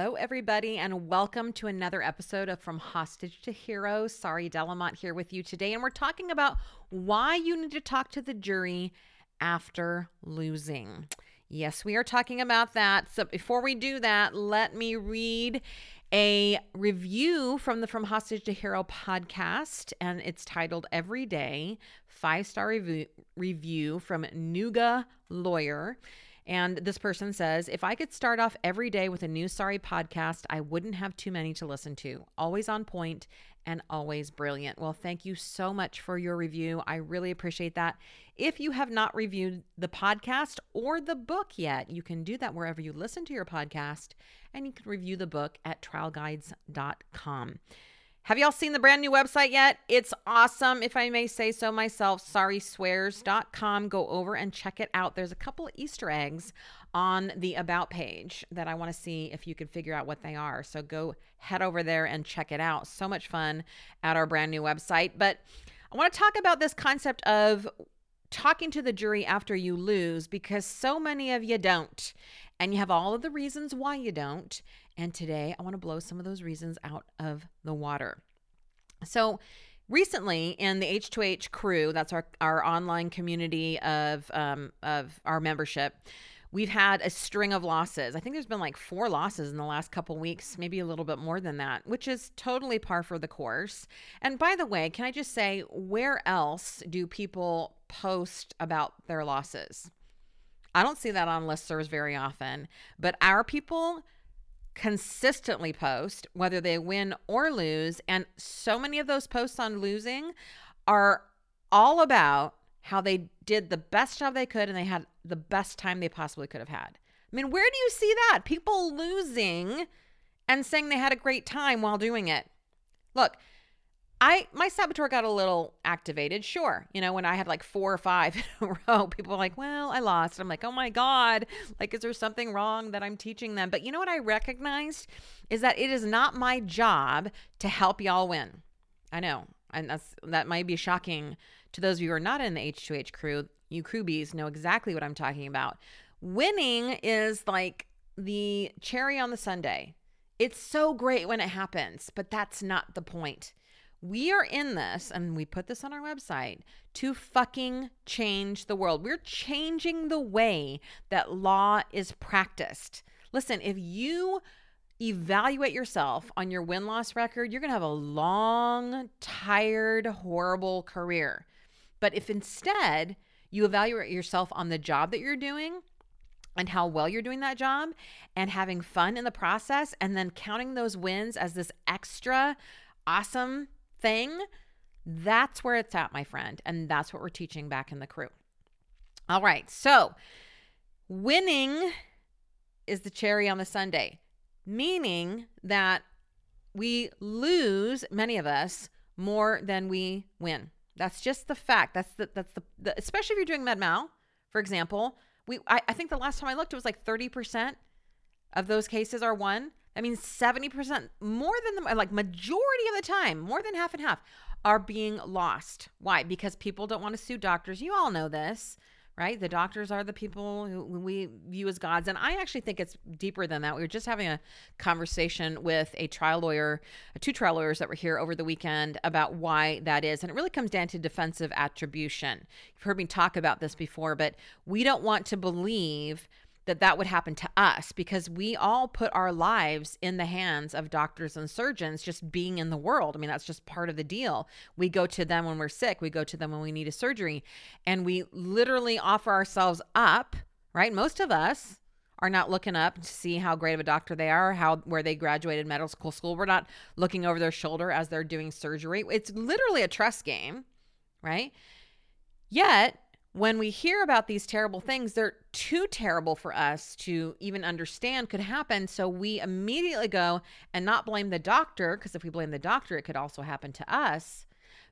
Hello, everybody, and welcome to another episode of From Hostage to Hero. Sari, Delamotte here with you today, and we're talking about why you need to talk to the jury after losing. Yes, we are talking about that. So before we do that, let me read a review from the From Hostage to Hero podcast, and it's titled Every Day Five Star review, review from Nuga Lawyer. And this person says, if I could start off every day with a new Sari podcast, I wouldn't have too many to listen to. Always on point and always brilliant. Well, thank you so much for your review. I really appreciate that. If you have not reviewed the podcast or the book yet, you can do that wherever you listen to your podcast, and you can review the book at trialguides.com. Have y'all seen the brand new website yet? It's awesome, if I may say so myself. Sariswears.com. Go over and check it out. There's a couple of Easter eggs on the About page that I want to see if you can figure out what they are. So go head over there and check it out. So much fun at our brand new website. But I want to talk about this concept of talking to the jury after you lose because so many of you don't. And you have all of the reasons why you don't. And today I want to blow some of those reasons out of the water. So, recently in the H2H crew, that's our, our online community of, um, of our membership, we've had a string of losses. I think there's been like four losses in the last couple weeks, maybe a little bit more than that, which is totally par for the course. And by the way, can I just say, where else do people post about their losses? I don't see that on listservs very often, but our people consistently post, whether they win or lose. And so many of those posts on losing are all about how they did the best job they could and they had the best time they possibly could have had. I mean, where do you see that? People losing and saying they had a great time while doing it. Look, I my saboteur got a little activated, sure. You know, when I had like four or five in a row, people were like, "Well, I lost." I'm like, "Oh my god! Like, is there something wrong that I'm teaching them?" But you know what I recognized is that it is not my job to help y'all win. I know, and that's that might be shocking to those of you who are not in the H2H crew. You crewbies know exactly what I'm talking about. Winning is like the cherry on the sundae. It's so great when it happens, but that's not the point. We are in this, and we put this on our website to fucking change the world. We're changing the way that law is practiced. Listen, if you evaluate yourself on your win loss record, you're going to have a long, tired, horrible career. But if instead you evaluate yourself on the job that you're doing, and how well you're doing that job and having fun in the process and then counting those wins as this extra awesome thing, that's where it's at, my friend. And that's what we're teaching back in the crew. All right. So, winning is the cherry on the sundae, meaning that we lose, many of us, more than we win. That's just the fact. That's the, that's the, the especially if you're doing med mal, for example. We, I, I think the last time I looked, it was like 30% of those cases are won. I mean, 70% more than the like majority of the time, more than half and half are being lost. Why? Because people don't want to sue doctors. You all know this, right? The doctors are the people who we view as gods. And I actually think it's deeper than that. We were just having a conversation with a trial lawyer, two trial lawyers that were here over the weekend about why that is. And it really comes down to defensive attribution. You've heard me talk about this before, but we don't want to believe that that would happen to us because we all put our lives in the hands of doctors and surgeons just being in the world. I mean, that's just part of the deal. We go to them when we're sick, we go to them when we need a surgery, and we literally offer ourselves up, right? Most of us are not looking up to see how great of a doctor they are, how where they graduated medical school. We're not looking over their shoulder as they're doing surgery. It's literally a trust game, right? Yet, when we hear about these terrible things, they're too terrible for us to even understand could happen. So we immediately go and not blame the doctor, because if we blame the doctor, it could also happen to us.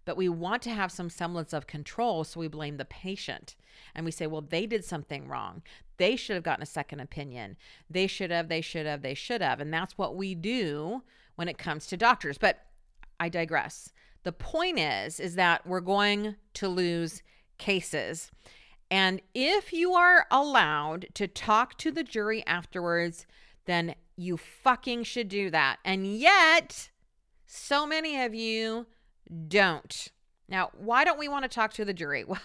But we want to have some semblance of control. So we blame the patient and we say, well, they did something wrong. They should have gotten a second opinion. They should have, they should have, they should have. And that's what we do when it comes to doctors. But I digress. The point is, is that we're going to lose cases. And if you are allowed to talk to the jury afterwards, then you fucking should do that. And yet, so many of you don't. Now, why don't we want to talk to the jury? Well,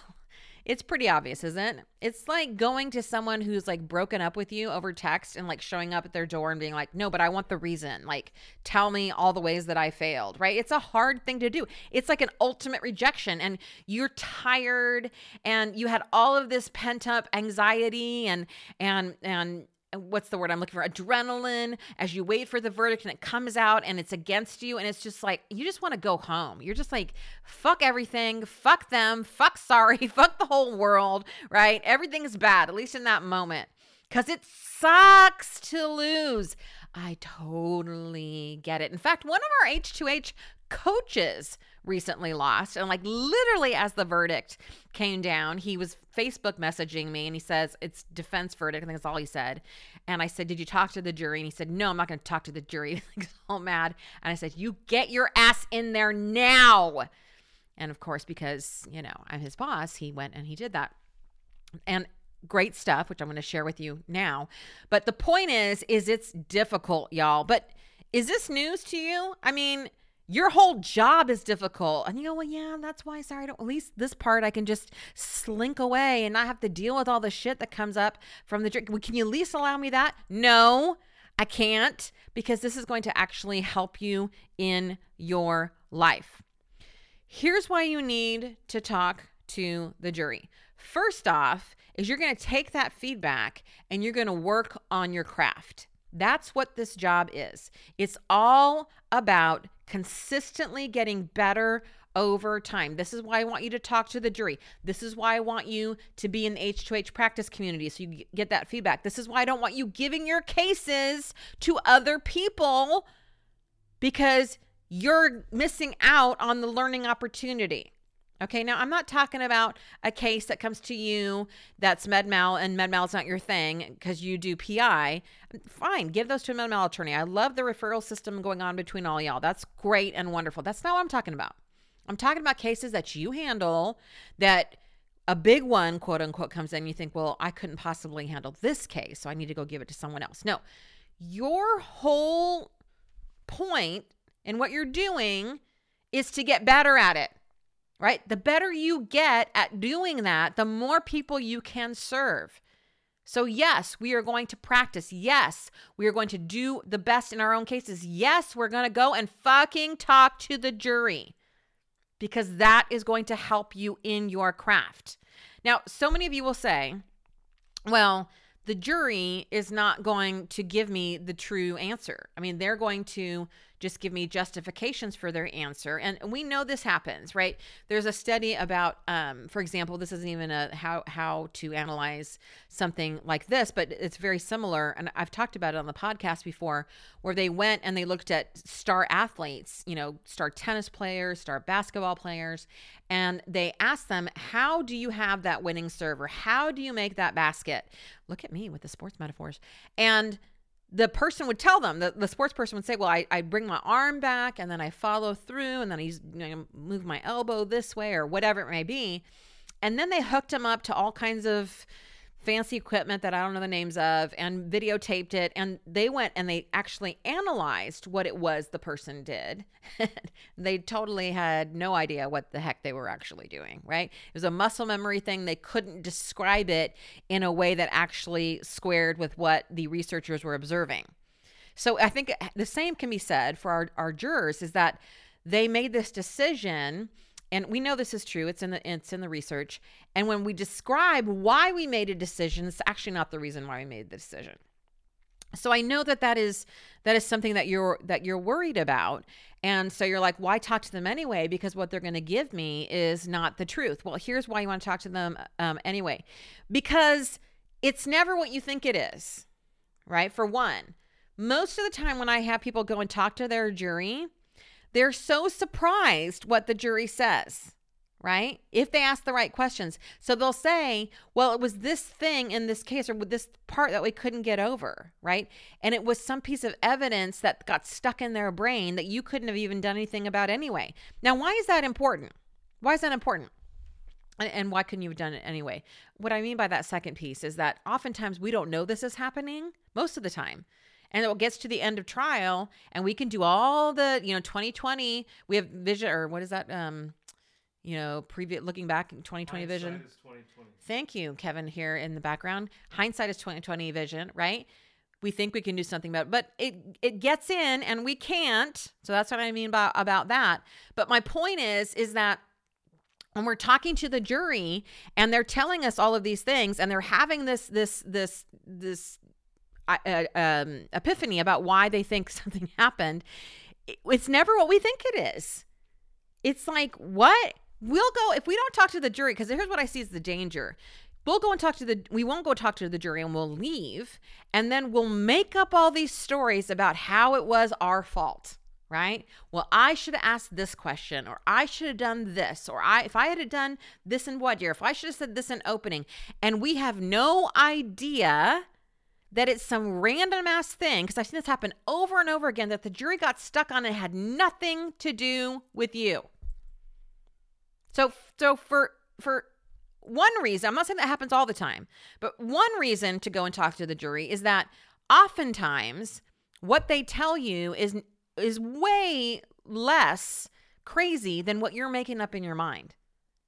it's pretty obvious, isn't it? It's like going to someone who's like broken up with you over text and like showing up at their door and being like, no, but I want the reason. Like, tell me all the ways that I failed, right? It's a hard thing to do. It's like an ultimate rejection, and you're tired and you had all of this pent up anxiety and, and, and, what's the word I'm looking for? Adrenaline as you wait for the verdict and it comes out and it's against you. And it's just like, you just want to go home. You're just like, fuck everything, fuck them, fuck Sari, fuck the whole world, right? Everything's bad, at least in that moment, because it sucks to lose. I totally get it. In fact, one of our H2H coaches recently lost. And like literally as the verdict came down, he was Facebook messaging me and he says, It's defense verdict. I think that's all he said. And I said, Did you talk to the jury? And he said, No, I'm not going to talk to the jury. He's all mad. And I said, You get your ass in there now. And of course, because, you know, I'm his boss, he went and he did that. And great stuff, which I'm going to share with you now. But the point is, is it's difficult, y'all. But is this news to you? I mean, your whole job is difficult. And you go, well, yeah, that's why. Sorry, I don't. at least this part I can just slink away and not have to deal with all the shit that comes up from the drink. Can you at least allow me that? No, I can't because this is going to actually help you in your life. Here's why you need to talk to the jury. First off, is you're going to take that feedback and you're going to work on your craft. That's what this job is. It's all about consistently getting better over time. This is why I want you to talk to the jury. This is why I want you to be in the H2H practice community so you get that feedback. This is why I don't want you giving your cases to other people because you're missing out on the learning opportunity. Okay, now I'm not talking about a case that comes to you that's MedMal and MedMal's not your thing because you do PI. Fine, give those to a MedMal attorney. I love the referral system going on between all y'all. That's great and wonderful. That's not what I'm talking about. I'm talking about cases that you handle that a big one, quote unquote, comes in. You think, well, I couldn't possibly handle this case, so I need to go give it to someone else. No, your whole point and what you're doing is to get better at it right? The better you get at doing that, the more people you can serve. So, yes, we are going to practice. Yes, we are going to do the best in our own cases. Yes, we're going to go and fucking talk to the jury because that is going to help you in your craft. Now, so many of you will say, well, the jury is not going to give me the true answer. I mean, they're going to just give me justifications for their answer. And we know this happens, right? There's a study about, um, for example, this isn't even a how how to analyze something like this, but it's very similar. And I've talked about it on the podcast before, where they went and they looked at star athletes, you know, star tennis players, star basketball players, and they asked them, "How do you have that winning serve, or how do you make that basket?" Look at me with the sports metaphors, and the person would tell them the, the sports person would say well I, I bring my arm back and then i follow through and then i you know, move my elbow this way or whatever it may be. And then they hooked him up to all kinds of fancy equipment that I don't know the names of and videotaped it. And they went and they actually analyzed what it was the person did. they totally had no idea what the heck they were actually doing, right? It was a muscle memory thing. They couldn't describe it in a way that actually squared with what the researchers were observing. So I think the same can be said for our, our jurors is that they made this decision and we know this is true it's in the it's in the research and when we describe why we made a decision it's actually not the reason why we made the decision So I know that that is that is something that you're that you're worried about. And so you're like, why talk to them anyway? Because what they're going to give me is not the truth. Well, here's why you want to talk to them um, anyway. Because it's never what you think it is, right? For one, most of the time when I have people go and talk to their jury, they're so surprised what the jury says right? If they ask the right questions. So they'll say, well, it was this thing in this case or with this part that we couldn't get over, right? And it was some piece of evidence that got stuck in their brain that you couldn't have even done anything about anyway. Now, why is that important? Why is that important? And why couldn't you have done it anyway? What I mean by that second piece is that oftentimes we don't know this is happening most of the time and it gets to the end of trial and we can do all the you know 2020 we have vision or what is that um you know, previous looking back in 2020 Hindsight vision. 2020. Thank you, Kevin, here in the background. Hindsight is 2020 vision, right? We think we can do something about it, but it it gets in and we can't. So that's what I mean about about that. But my point is is that when we're talking to the jury and they're telling us all of these things and they're having this this this this uh, um, epiphany about why they think something happened, it's never what we think it is. It's like, what? We'll go if we don't talk to the jury because here's what I see is the danger. We'll go and talk to the we won't go talk to the jury and we'll leave and then we'll make up all these stories about how it was our fault right? Well, I should have asked this question, or I should have done this, or I if I had done this in what year, if I should have said this in opening, and we have no idea that it's some random ass thing, because I've seen this happen over and over again, that the jury got stuck on and had nothing to do with you. So so for for one reason, I'm not saying that happens all the time, but one reason to go and talk to the jury is that oftentimes what they tell you is is way less crazy than what you're making up in your mind.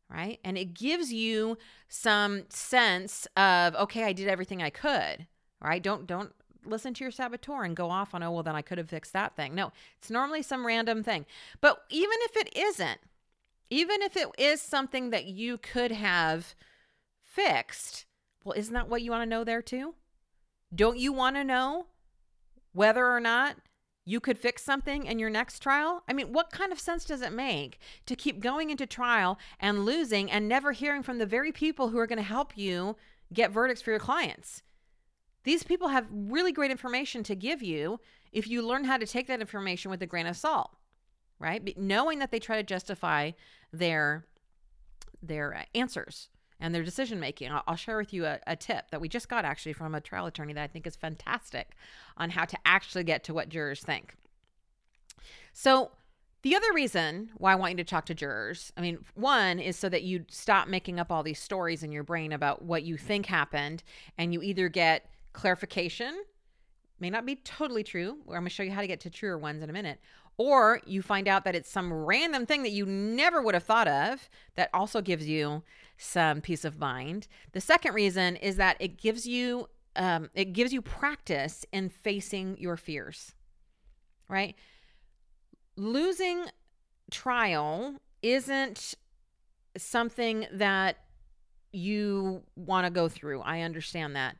Right? And it gives you some sense of okay, I did everything I could. Right? Don't don't listen to your saboteur and go off on oh well then I could have fixed that thing. No, it's normally some random thing. But even if it isn't, even if it is something that you could have fixed, well, isn't that what you want to know there too? Don't you want to know whether or not you could fix something in your next trial? I mean, what kind of sense does it make to keep going into trial and losing and never hearing from the very people who are going to help you get verdicts for your clients? These people have really great information to give you if you learn how to take that information with a grain of salt right? But knowing that they try to justify their their uh, answers and their decision making. I'll, I'll, share with you a, a, tip that we just got actually from a trial attorney that I think is fantastic on how to actually get to what jurors think. So, the other reason why I want you to talk to jurors, I mean, one is so that you stop making up all these stories in your brain about what you think happened and you either get clarification, may not be totally true. I'm going to show you how to get to truer ones in a minute, or you find out that it's some random thing that you never would have thought of that also gives you some peace of mind. The second reason is that it gives you um, it gives you practice in facing your fears, right? Losing trial isn't something that you want to go through. I understand that.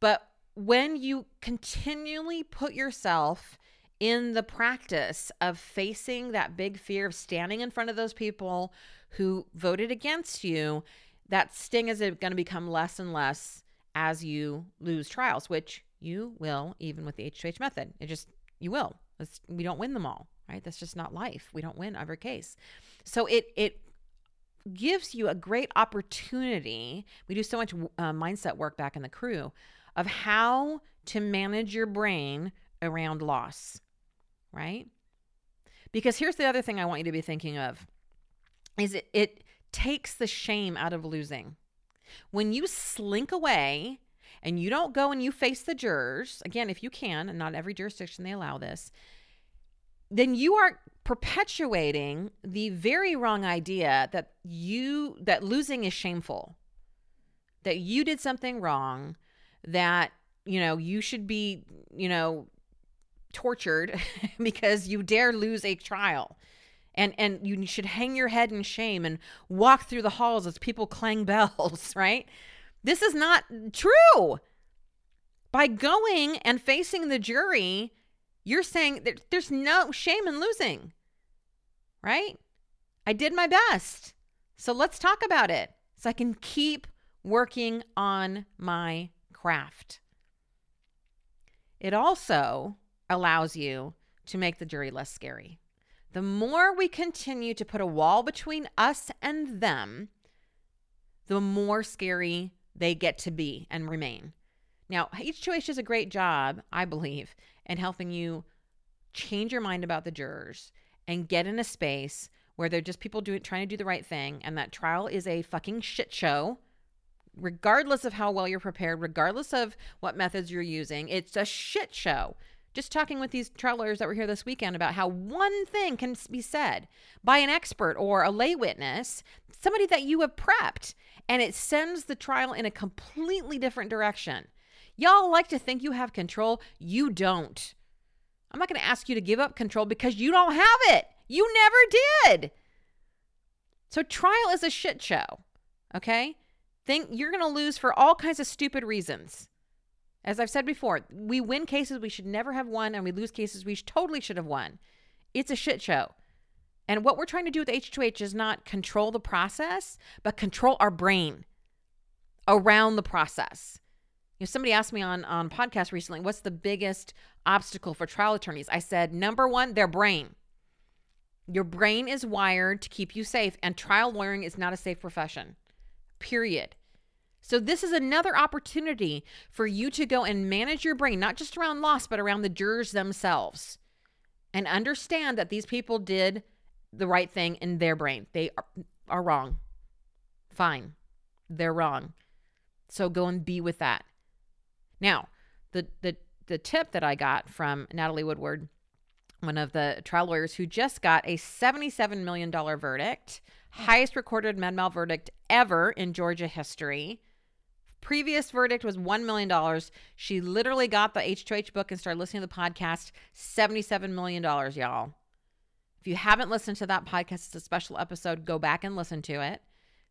But when you continually put yourself in the practice of facing that big fear of standing in front of those people who voted against you, that sting is going to become less and less as you lose trials, which you will, even with the H2H method. It just, you will. It's, we don't win them all, right? That's just not life. We don't win every case. So it, it, gives you a great opportunity. We do so much uh, mindset work back in the crew of how to manage your brain around loss right? Because here's the other thing I want you to be thinking of is it, it takes the shame out of losing. When you slink away and you don't go and you face the jurors, again, if you can, and not every jurisdiction they allow this, then you are perpetuating the very wrong idea that you that losing is shameful. That you did something wrong, that you know, you should be, you know, tortured because you dare lose a trial. And and you should hang your head in shame and walk through the halls as people clang bells, right? This is not true. By going and facing the jury, you're saying that there's no shame in losing, right? I did my best. So let's talk about it so I can keep working on my craft. It also allows you to make the jury less scary. The more we continue to put a wall between us and them, the more scary they get to be and remain. Now, H2H does a great job, I believe, in helping you change your mind about the jurors and get in a space where they're just people doing trying to do the right thing and that trial is a fucking shit show regardless of how well you're prepared regardless of what methods you're using it's a shit show just talking with these trial lawyers that were here this weekend about how one thing can be said by an expert or a lay witness somebody that you have prepped and it sends the trial in a completely different direction y'all like to think you have control you don't i'm not going to ask you to give up control because you don't have it you never did. So trial is a shit show. Okay? Think you're going to lose for all kinds of stupid reasons. As I've said before, we win cases we should never have won and we lose cases we totally should have won. It's a shit show. And what we're trying to do with H2H is not control the process, but control our brain around the process. You know, somebody asked me on on podcast recently, what's the biggest obstacle for trial attorneys? I said, number one, their brain. Your brain is wired to keep you safe, and trial lawyering is not a safe profession, period. So, this is another opportunity for you to go and manage your brain, not just around loss, but around the jurors themselves, and understand that these people did the right thing in their brain. They are, are wrong. Fine. They're wrong. So, go and be with that. Now, the, the, the tip that I got from Natalie Woodward one of the trial lawyers who just got a $77 million verdict, highest recorded med mal verdict ever in Georgia history. Previous verdict was $1 million. She literally got the H2H book and started listening to the podcast. $77 million, y'all. If you haven't listened to that podcast, it's a special episode. Go back and listen to it.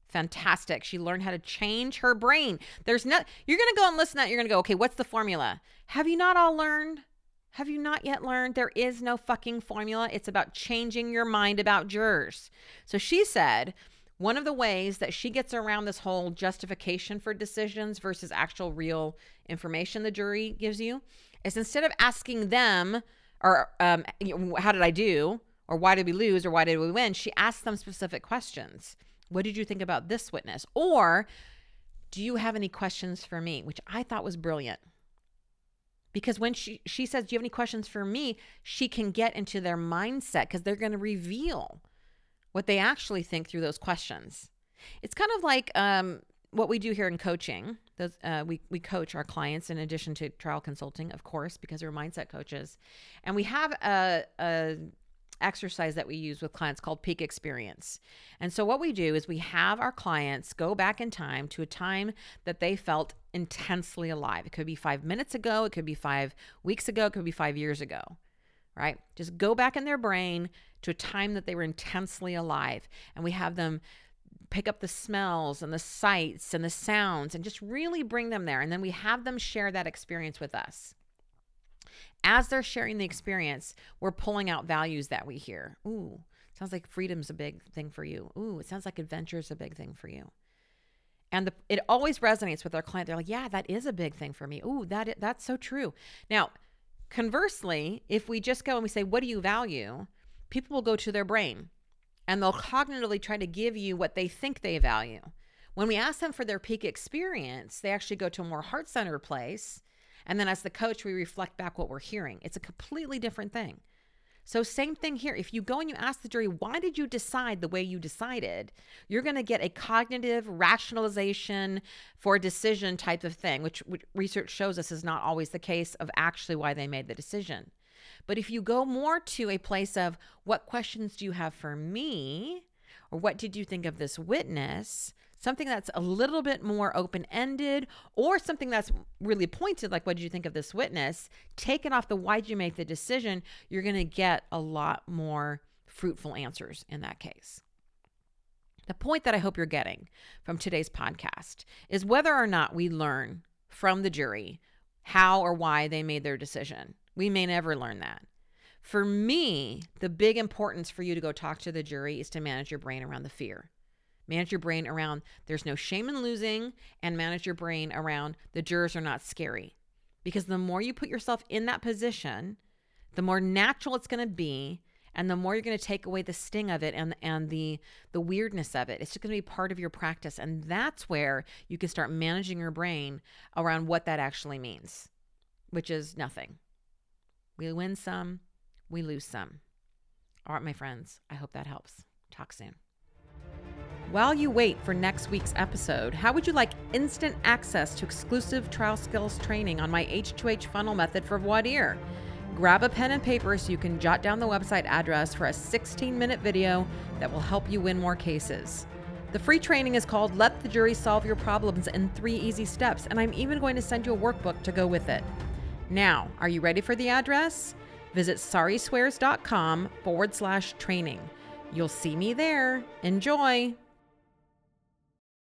Fantastic. She learned how to change her brain. There's no, you're going to go and listen to that. You're going to go, okay, what's the formula? Have you not all learned? Have you not yet learned there is no fucking formula? It's about changing your mind about jurors. So she said one of the ways that she gets around this whole justification for decisions versus actual real information the jury gives you is instead of asking them, or um, how did I do? Or why did we lose? Or why did we win? She asks them specific questions. What did you think about this witness? Or do you have any questions for me? Which I thought was brilliant because when she she says do you have any questions for me? she can get into their mindset because they're going to reveal what they actually think through those questions. It's kind of like um, what we do here in coaching those, uh, we, we coach our clients in addition to trial consulting of course because we're mindset coaches. And we have a, a exercise that we use with clients called peak experience. And so, what we do is we have our clients go back in time to a time that they felt intensely alive. It could be five minutes ago, it could be five weeks ago, it could be five years ago, right? Just go back in their brain to a time that they were intensely alive. And we have them pick up the smells and the sights and the sounds and just really bring them there. And then we have them share that experience with us as they're sharing the experience, we're pulling out values that we hear. Ooh, sounds like freedom's a big thing for you. Ooh, it sounds like adventure's a big thing for you. And the, it always resonates with our client. They're like, "Yeah, that is a big thing for me." Ooh, that that's so true. Now, conversely, if we just go and we say, "What do you value?" people will go to their brain and they'll cognitively try to give you what they think they value. When we ask them for their peak experience, they actually go to a more heart-centered place and then as the coach, we reflect back what we're hearing. It's a completely different thing. So, same thing here. If you go and you ask the jury, why did you decide the way you decided? You're going to get a cognitive rationalization for a decision type of thing, which, which, research shows us is not always the case of actually why they made the decision. But if you go more to a place of, what questions do you have for me? Or what did you think of this witness? Something that's a little bit more open ended, or something that's really pointed, like, what did you think of this witness? Take it off the why did you make the decision? You're going to get a lot more fruitful answers in that case. The point that I hope you're getting from today's podcast is whether or not we learn from the jury how or why they made their decision. We may never learn that. For me, the big importance for you to go talk to the jury is to manage your brain around the fear. Manage your brain around there's no shame in losing, and manage your brain around the jurors are not scary. Because the more you put yourself in that position, the more natural it's going to be and the more you're going to take away the sting of it and and the the weirdness of it. It's just going to be part of your practice and that's where you can start managing your brain around what that actually means which is nothing. We win some we lose some. All right my friends i hope that helps. Talk soon while you wait for next week's episode, how would you like instant access to exclusive trial skills training on my H2H funnel method for voir dire? Grab a pen and paper so you can jot down the website address for a 16 minute video that will help you win more cases. The free training is called Let the Jury Solve Your Problems in Three Easy Steps, and I'm even going to send you a workbook to go with it. Now, are you ready for the address? Visit sariswears.com forward slash training. You'll see me there. Enjoy!